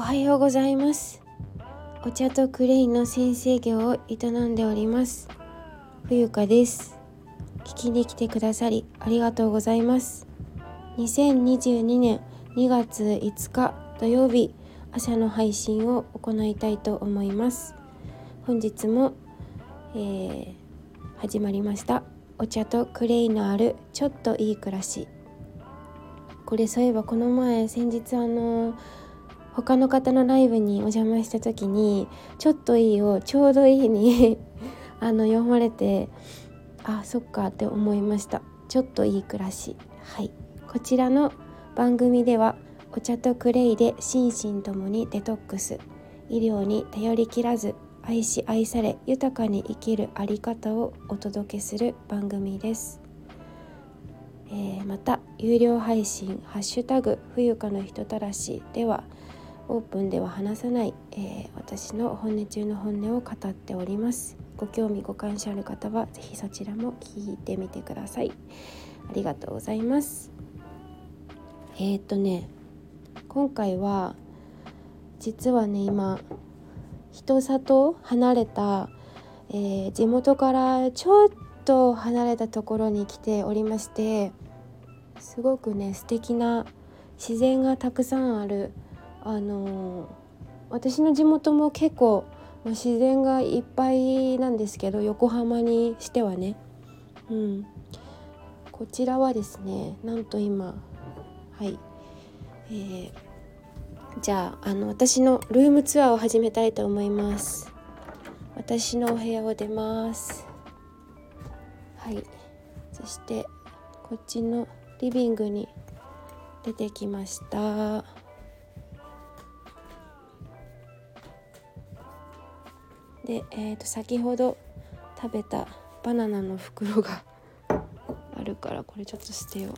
おはようございます。お茶とクレイの先生業を営んでおります。冬香です。聞きに来てくださりありがとうございます。2022年2月5日土曜日朝の配信を行いたいと思います。本日も、えー、始まりました。お茶とクレイのあるちょっといい暮らし。これそういえばこの前先日あの他の方のライブにお邪魔した時に「ちょっといい」を「ちょうどいいに あの読まれてあそっかって思いました。ちょっといい暮らし。はい。こちらの番組ではお茶とクレイで心身ともにデトックス。医療に頼りきらず愛し愛され豊かに生きるあり方をお届けする番組です、えー、また有料配信「ハッシュタグ冬かの人たらし」では「オープンでは話さない、えー、私の本音中の本音を語っております。ご興味ご関心ある方は是非そちらも聞いてみてください。ありがとうございます。えー、っとね今回は実はね今人里離れた、えー、地元からちょっと離れたところに来ておりましてすごくね素敵な自然がたくさんあるあの私の地元も結構、まあ、自然がいっぱいなんですけど横浜にしてはね、うん、こちらはですねなんと今はい、えー、じゃああの私のルームツアーを始めたいと思います。私のお部屋を出ます。はい。そしてこっちのリビングに出てきました。で、えー、と先ほど食べたバナナの袋が あるからこれちょっと捨てよう。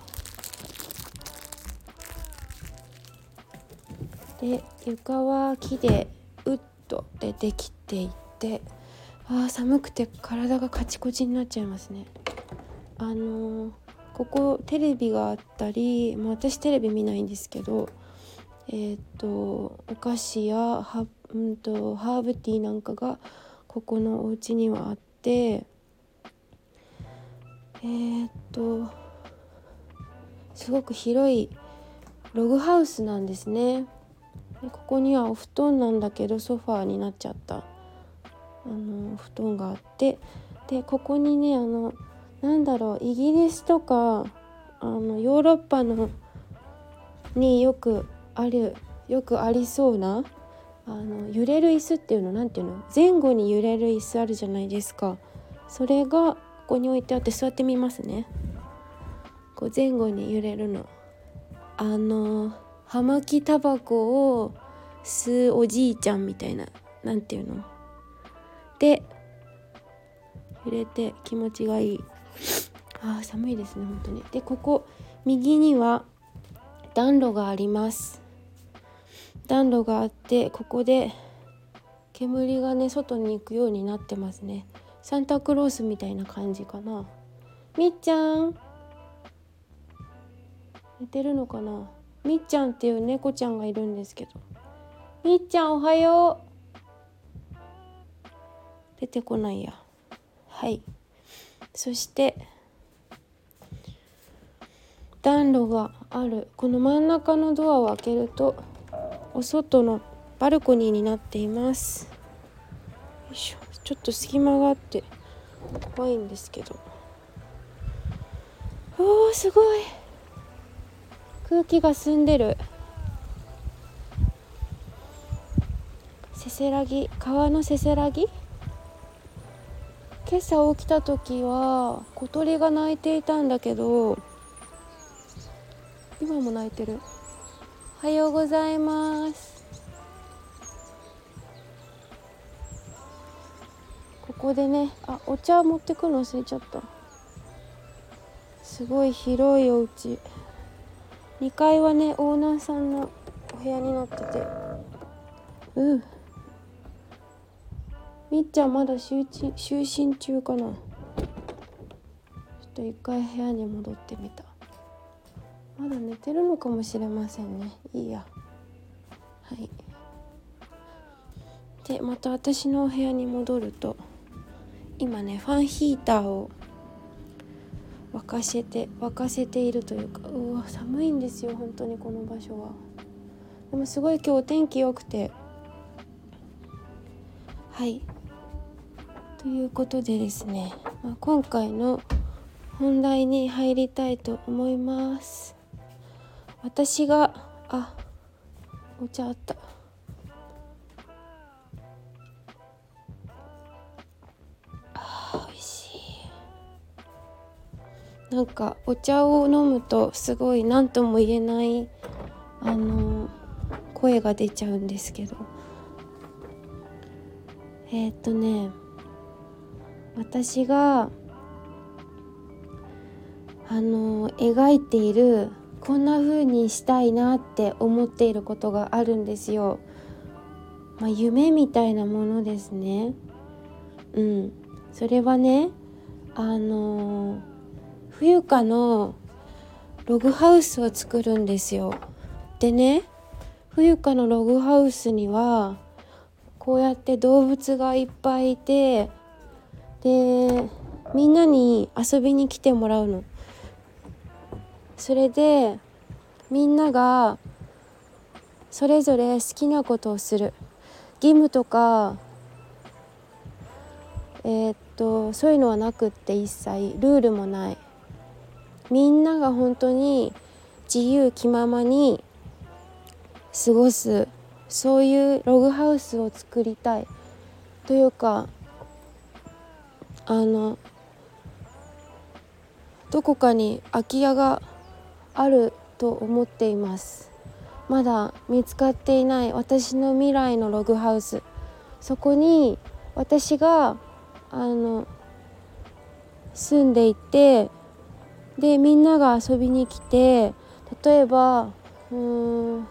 で床は木でうっと出てきていてあ寒くて体がカチコチになっちゃいますね。あのー、ここテレビがあったり、まあ、私テレビ見ないんですけどえっ、ー、とお菓子やはうんとハーブティーなんかがここのお家にはあってえー、っとすごく広いログハウスなんですね。でここにはお布団なんだけどソファーになっちゃった。あの布団があって。でここにねあのなんだろうイギリスとかあのヨーロッパのによくあるよくありそうなあの揺れる椅子っていうの何ていうの？前後に揺れる椅子あるじゃないですか。それがここに置いてあって座ってみますね。こう前後に揺れるの。あの葉巻タバコを吸うおじいちゃんみたいな何ていうの？で揺れて気持ちがいい。あー寒いですね本当に。でここ右には暖炉があります。暖炉があってここで煙がね外に行くようになってますね。サンタクロースみたいな感じかな。みっちゃん。寝てるのかな。みっちゃんっていう猫ちゃんがいるんですけど。みっちゃんおはよう。出てこないや。はい。そして暖炉がある。この真ん中のドアを開けるとお外のバルコニーになっています。よいしょ。ちょっと隙間があって怖いんですけど。おーすごい。空気が澄んでる。せせらぎ。川のせせらぎ？今朝起きた時は小鳥が鳴いていたんだけど今も鳴いてる。おはようございます。ここでねあお茶持ってくの忘れちゃった。すごい広いお家。2階はねオーナーさんのお部屋になってて。うん。みっちゃんまだ就寝中かな。ちょっと一回部屋に戻ってみた。まだ寝てるのかもしれませんね。いいや。はい。でまた私のお部屋に戻ると今ねファンヒーターを沸かせて沸かせているというかうわ寒いんですよ本当にこの場所は。でもすごい今日お天気良くて。はい。ということでですね、まあ、今回の本題に入りたいと思います。私があお茶あった。あ美味しい。なんかお茶を飲むとすごい何とも言えないあの声が出ちゃうんですけど。え、っとね私があの描いているこんな風にしたいなって思っていることがあるんですよ。まあ、夢みたいなものですね。うん、それはねあの冬香のログハウスを作るんですよ。でね冬香のログハウスにはこうやって動物がいっぱいいてでみんなに遊びに来てもらうの。それでみんながそれぞれ好きなことをする。義務とかえー、っとそういうのはなくって一切。ルールもない。みんなが本当に自由気ままに過ごす。そういうログハウスを作りたい。というかあのどこかに空き家があると思っています。まだ見つかっていない私の未来のログハウス。そこに私があの住んでいてでみんなが遊びに来て例えばうん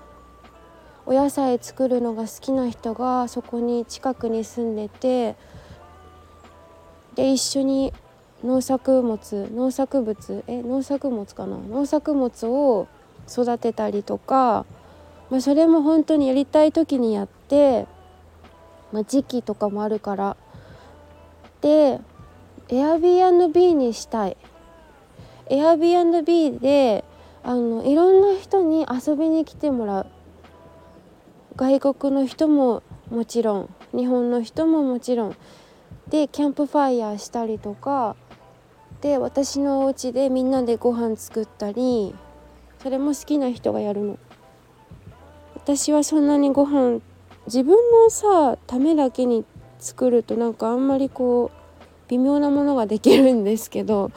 お野菜作るのが好きな人がそこに近くに住んでてで一緒に農作物農作物え農作物かな？農作物を育てたりとか、まあ、それも本当にやりたい時にやって、まあ、時期とかもあるから。で Airbnb にしたい。Airbnb であのいろんな人に遊びに来てもらう。外国の人ももちろん。日本の人ももちろん。でキャンプファイヤーしたりとか。で私のお家でみんなでご飯作ったりそれも好きな人がやるの。私はそんなにご飯自分のさためだけに作るとなんかあんまりこう微妙なものができるんですけど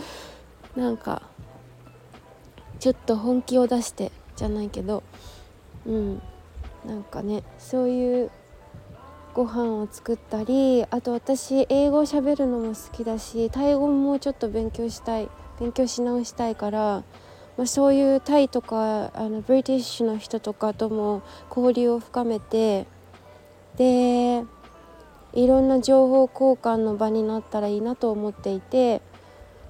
なんかちょっと本気を出してじゃないけどうんなんかねそういうご飯を作ったりあと私英語をしゃべるのも好きだしタイ語もちょっと勉強したい勉強し直したいから、まあ、そういうタイとかあのブリティッシュの人とかとも交流を深めてでいろんな情報交換の場になったらいいなと思っていて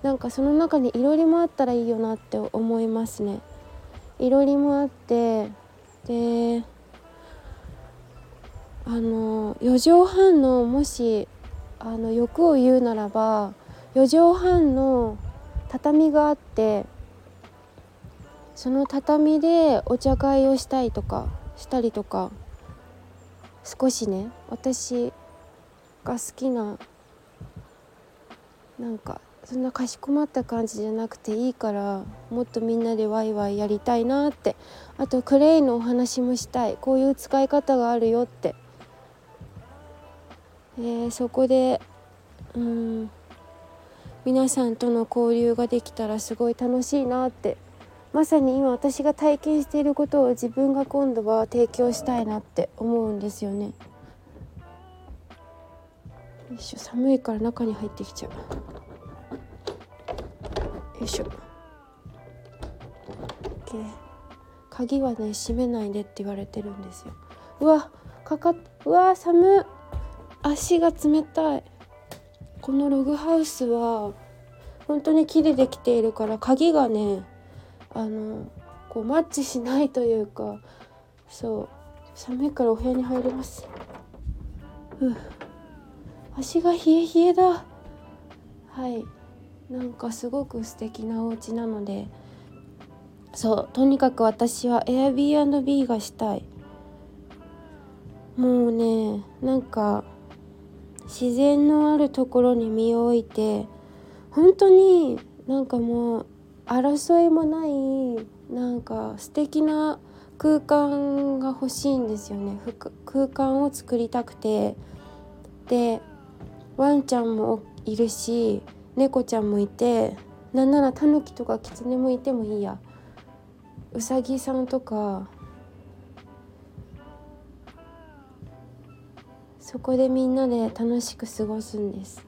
なんかその中にいろりもあったらいいよなって思いますね。いろりもあってであの4畳半のもしあの欲を言うならば4畳半の畳があってその畳でお茶会をしたいとかしたりとか少しね私が好きななんかそんなかしこまった感じじゃなくていいからもっとみんなでワイワイやりたいなってあとクレイのお話もしたいこういう使い方があるよってえー、そこでうん皆さんとの交流ができたらすごい楽しいなってまさに今私が体験していることを自分が今度は提供したいなって思うんですよね。よいしょ寒いから中に入ってきちゃう。よいしょ。OK 鍵はね閉めないでって言われてるんですよ。うわかかっうわ寒っ足が冷たい。このログハウスは本当に木でできているから鍵がねあのこうマッチしないというかそう。寒いからお部屋に入ります。う足が冷え冷えだ。はい。なんかすごく素敵なお家なので。そう。とにかく私は Airbnb がしたい。もうねなんか自然のあるところに身を置いて本当になんかもう争いもないなんか素敵な空間が欲しいんですよね。空間を作りたくて。でワンちゃんもいるし猫ちゃんもいてなんならタヌキとかキツネもいてもいいや。うさぎさんとかそこでみんなで楽しく過ごすんです。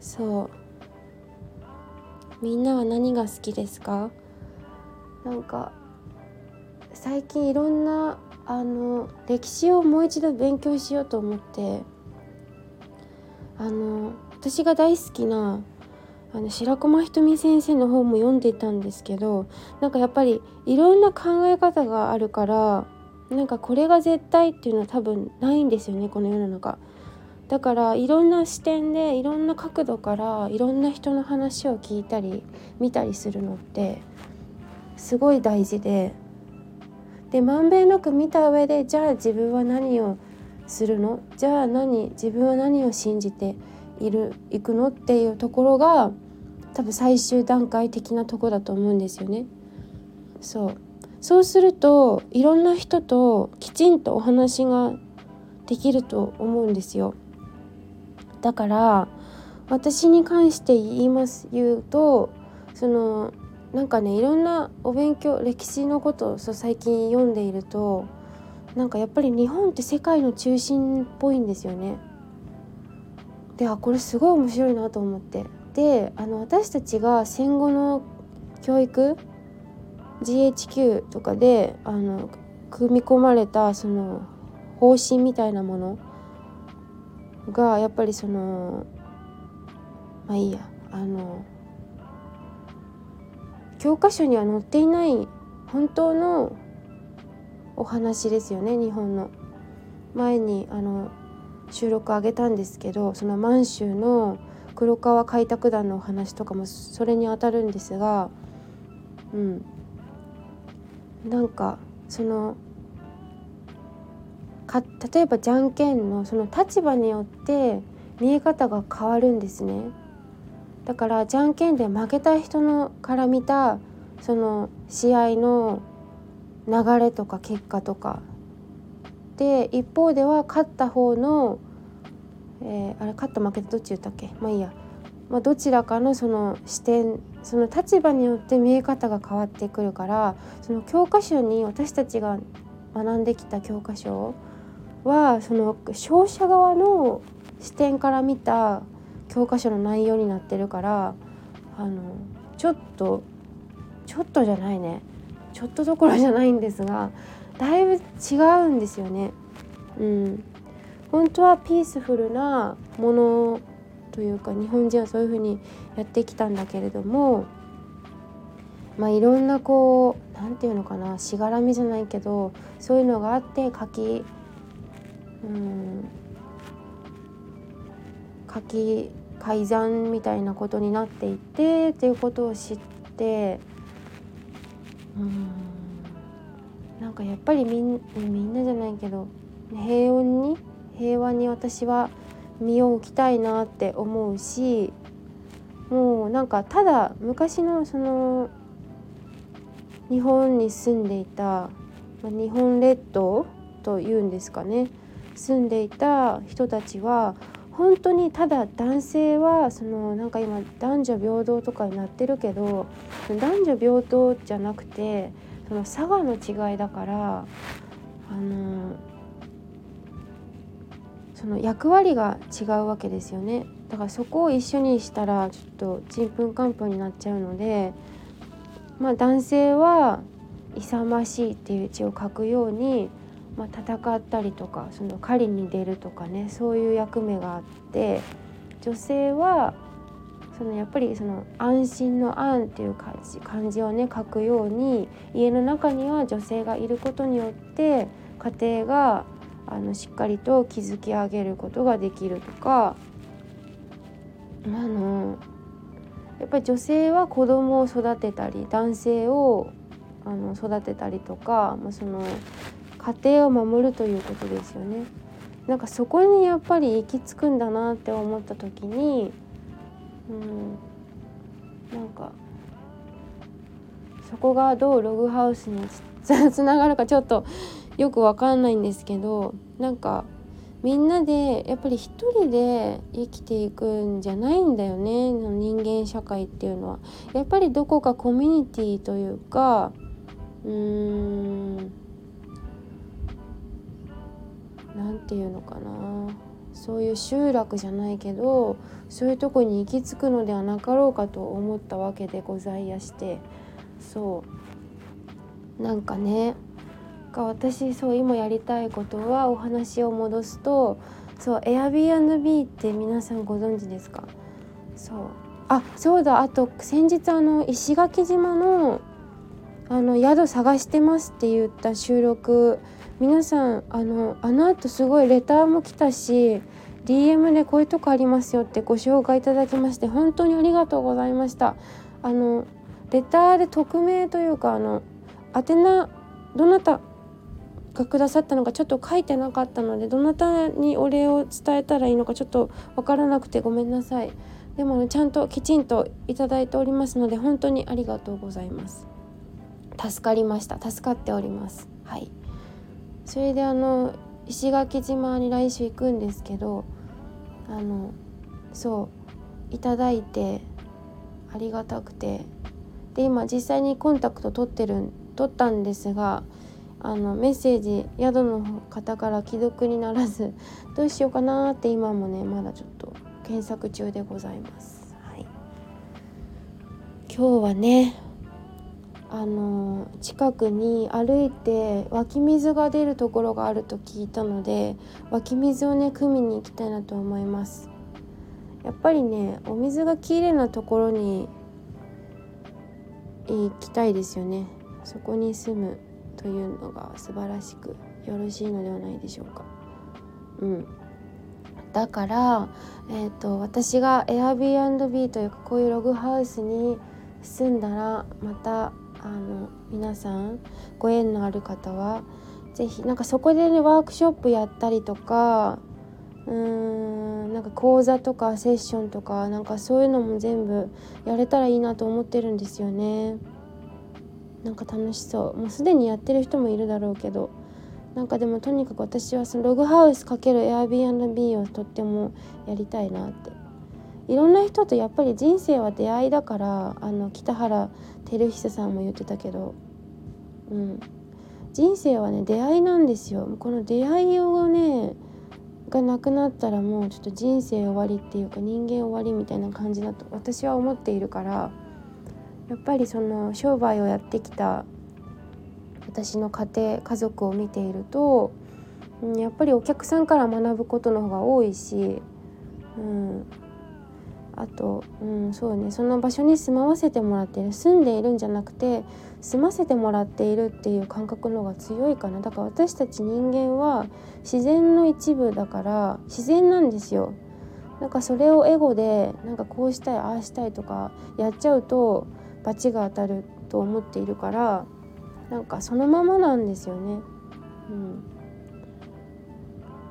そう。みんなは何が好きですか？なんか最近いろんなあの歴史をもう一度勉強しようと思って。あの私が大好きなあの白駒ひとみ先生の本も読んでたんですけどなんかやっぱりいろんな考え方があるからなんかこれが絶対っていうのは多分ないんですよねこの世の中。だからいろんな視点でいろんな角度からいろんな人の話を聞いたり見たりするのってすごい大事ででまんべんなく見た上でじゃあ自分は何をするの？じゃあ何自分は何を信じているいくの？っていうところが多分最終段階的なとこだと思うんですよね。そうそうするといろんな人ときちんとお話ができると思うんですよ。だから私に関して言います言うとそのなんかねいろんなお勉強歴史のことを最近読んでいるとなんかやっぱり日本って世界の中心っぽいんですよね。であこれすごい面白いなと思ってであの私たちが戦後の教育 GHQ とかであの組み込まれたその方針みたいなものがやっぱりそのまあいいやあの教科書には載っていない本当のお話ですよね日本の。前にあの収録あげたんですけどその満州の黒川開拓団のお話とかもそれにあたるんですがうんなんかそのか例えばじゃんけんのその立場によって見え方が変わるんですね。だからじゃんけんで負けた人のから見たその試合の流れとか結果とか。で一方では勝った方の、えー、あれ勝った負けたどっち言ったっけ？まあいいや、まあ、どちらかのその視点その立場によって見え方が変わってくるからその教科書に私たちが学んできた教科書はその勝者側の視点から見た教科書の内容になってるからあのちょっとちょっとじゃないねちょっとどころじゃないんですがだいぶ違うんですよね。うん、本当はピースフルなものというか日本人はそういうふうにやってきたんだけれどもまあいろんなこう何て言うのかなしがらみじゃないけどそういうのがあって書きうん書き改ざんみたいなことになっていてっていうことを知ってうんなんかやっぱりみんみんなじゃないけど平穏に平和に私は身を置きたいなって思うしもうなんかただ昔のその日本に住んでいた、日本列島というんですかね住んでいた人たちは本当にただ男性はそのなんか今男女平等とかになってるけど男女平等じゃなくてその差がの違いだからあのその役割が違うわけですよね。だからそこを一緒にしたらちょっとちんぷんかんぷんになっちゃうのでまあ男性は勇ましいっていう字を書くようにまあ、戦ったりとかその狩りに出るとかねそういう役目があって女性はそのやっぱりその安心の「安」っていう漢字漢字をね書くように家の中には女性がいることによって家庭があのしっかりと築き上げることができるとかあのやっぱり女性は子供を育てたり男性をあの育てたりとか、まあ、その家庭を守るということですよね。なんかそこにやっぱり行き着くんだなって思った時に、うん、なんかそこがどうログハウスにつ ながるかちょっとよくわかんないんですけどなんかみんなでやっぱり一人で生きていくんじゃないんだよね人間社会っていうのは。やっぱりどこかコミュニティというかうーん何て言うのかな。そういう集落じゃないけどそういうとこに行き着くのではなかろうかと思ったわけでございやして。そう。なんかねか私そう今やりたいことはお話を戻すとそう Airbnb って皆さんご存知ですか？そう。あそうだ。あと先日あの石垣島のあの宿探してますって言った収録皆さんあのあの後すごいレターも来たし DM でこういうとこありますよってご紹介いただきまして本当にありがとうございました。あのレターで匿名というかあの宛名どなたがくださったのかちょっと書いてなかったのでどなたにお礼を伝えたらいいのかちょっと分からなくてごめんなさい。でも、ね、ちゃんときちんといただいておりますので本当にありがとうございます。助かりました。助かっております。はい。それであの石垣島に来週行くんですけどあのそういただいてありがたくて。で今実際にコンタクト取ってる取ったんですがあのメッセージ宿の方から既読にならず どうしようかなって今もねまだちょっと検索中でございます。はい、今日はねあの近くに歩いて湧き水が出るところがあると聞いたので湧き水をね汲みに行きたいなと思います。やっぱりねお水がきれいなところに行きたいですよね。そこに住むというのが素晴らしくよろしいのではないでしょうか。うん、だから、えーと、私が Airbnb というかこういうログハウスに住んだらまたあの皆さんご縁のある方は是非なんかそこでねワークショップやったりとかうーんなんか講座とかセッションとかなんかそういうのも全部やれたらいいなと思ってるんですよね。なんか楽しそう。もうすでにやってる人もいるだろうけどなんかでもとにかく私はそのログハウス ×Airbnb をとってもやりたいなって。いろんな人とやっぱり人生は出会いだからあの北原照久さんも言ってたけどうん。人生はね出会いなんですよ。この出会いをねがなくなったらもうちょっと人生終わりっていうか人間終わりみたいな感じだと私は思っているからやっぱりその商売をやってきた私の家庭家族を見ていると、うん、やっぱりお客さんから学ぶことの方が多いし、うん、あと、うん、そうねその場所に住まわせてもらっている住んでいるんじゃなくて住ませてもらっているっていう感覚の方が強いかなだから私たち人間は自然の一部だから自然なんですよ。なんかそれをエゴでなんかこうしたいああしたいとかやっちゃうと罰が当たると思っているからなんかそのままなんですよね。うん、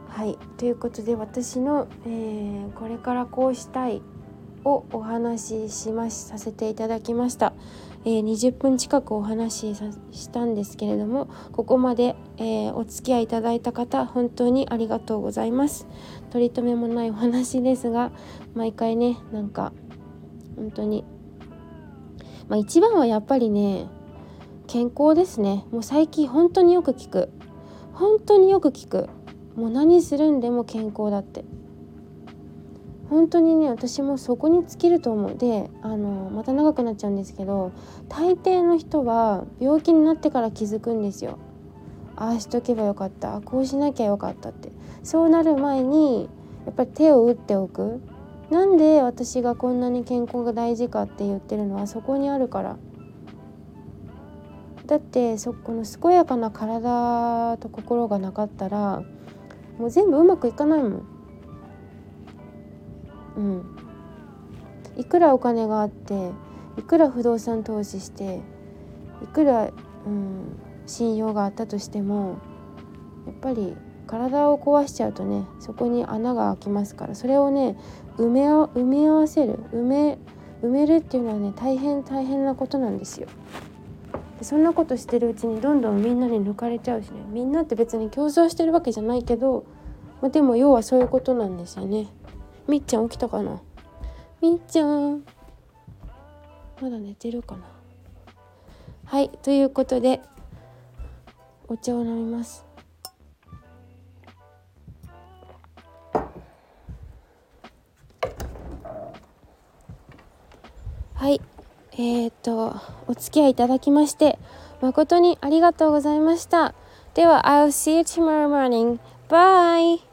はい。ということで私の、えー、これからこうしたいをお話ししましさせていただきました、えー、20分近くお話ししたんですけれどもここまで、えー、お付き合いいただいた方本当にありがとうございます。取り留めもないお話ですが毎回ねなんか本当にまあ、一番はやっぱりね健康ですね。もう最近本当によく聞く。本当によく聞く。もう何するんでも健康だって。本当にね私もそこに尽きると思う。であのまた長くなっちゃうんですけど大抵の人は病気になってから気づくんですよ。ああしとけばよかった。こうしなきゃよかったって。そうなる前にやっぱり手を打っておく。なんで私がこんなに健康が大事かって言ってるのはそこにあるから。だってそこの健やかな体と心がなかったらもう全部うまくいかないもん。うん。いくらお金があっていくら不動産投資していくら、うん、信用があったとしてもやっぱり体を壊しちゃうとねそこに穴が開きますから。それをね埋めを埋め合わせる。埋め埋めるっていうのはね大変大変なことなんですよ。そんなことしてるうちにどんどんみんなに抜かれちゃうしね。みんなって別に競争してるわけじゃないけど、ま、でも要はそういうことなんですよね。みっちゃん起きたかな？みっちゃん。まだ寝てるかな？はいということでお茶を飲みます。はい。えー、っとお付き合いいただきまして誠にありがとうございました。では I'll see you tomorrow morning. Bye!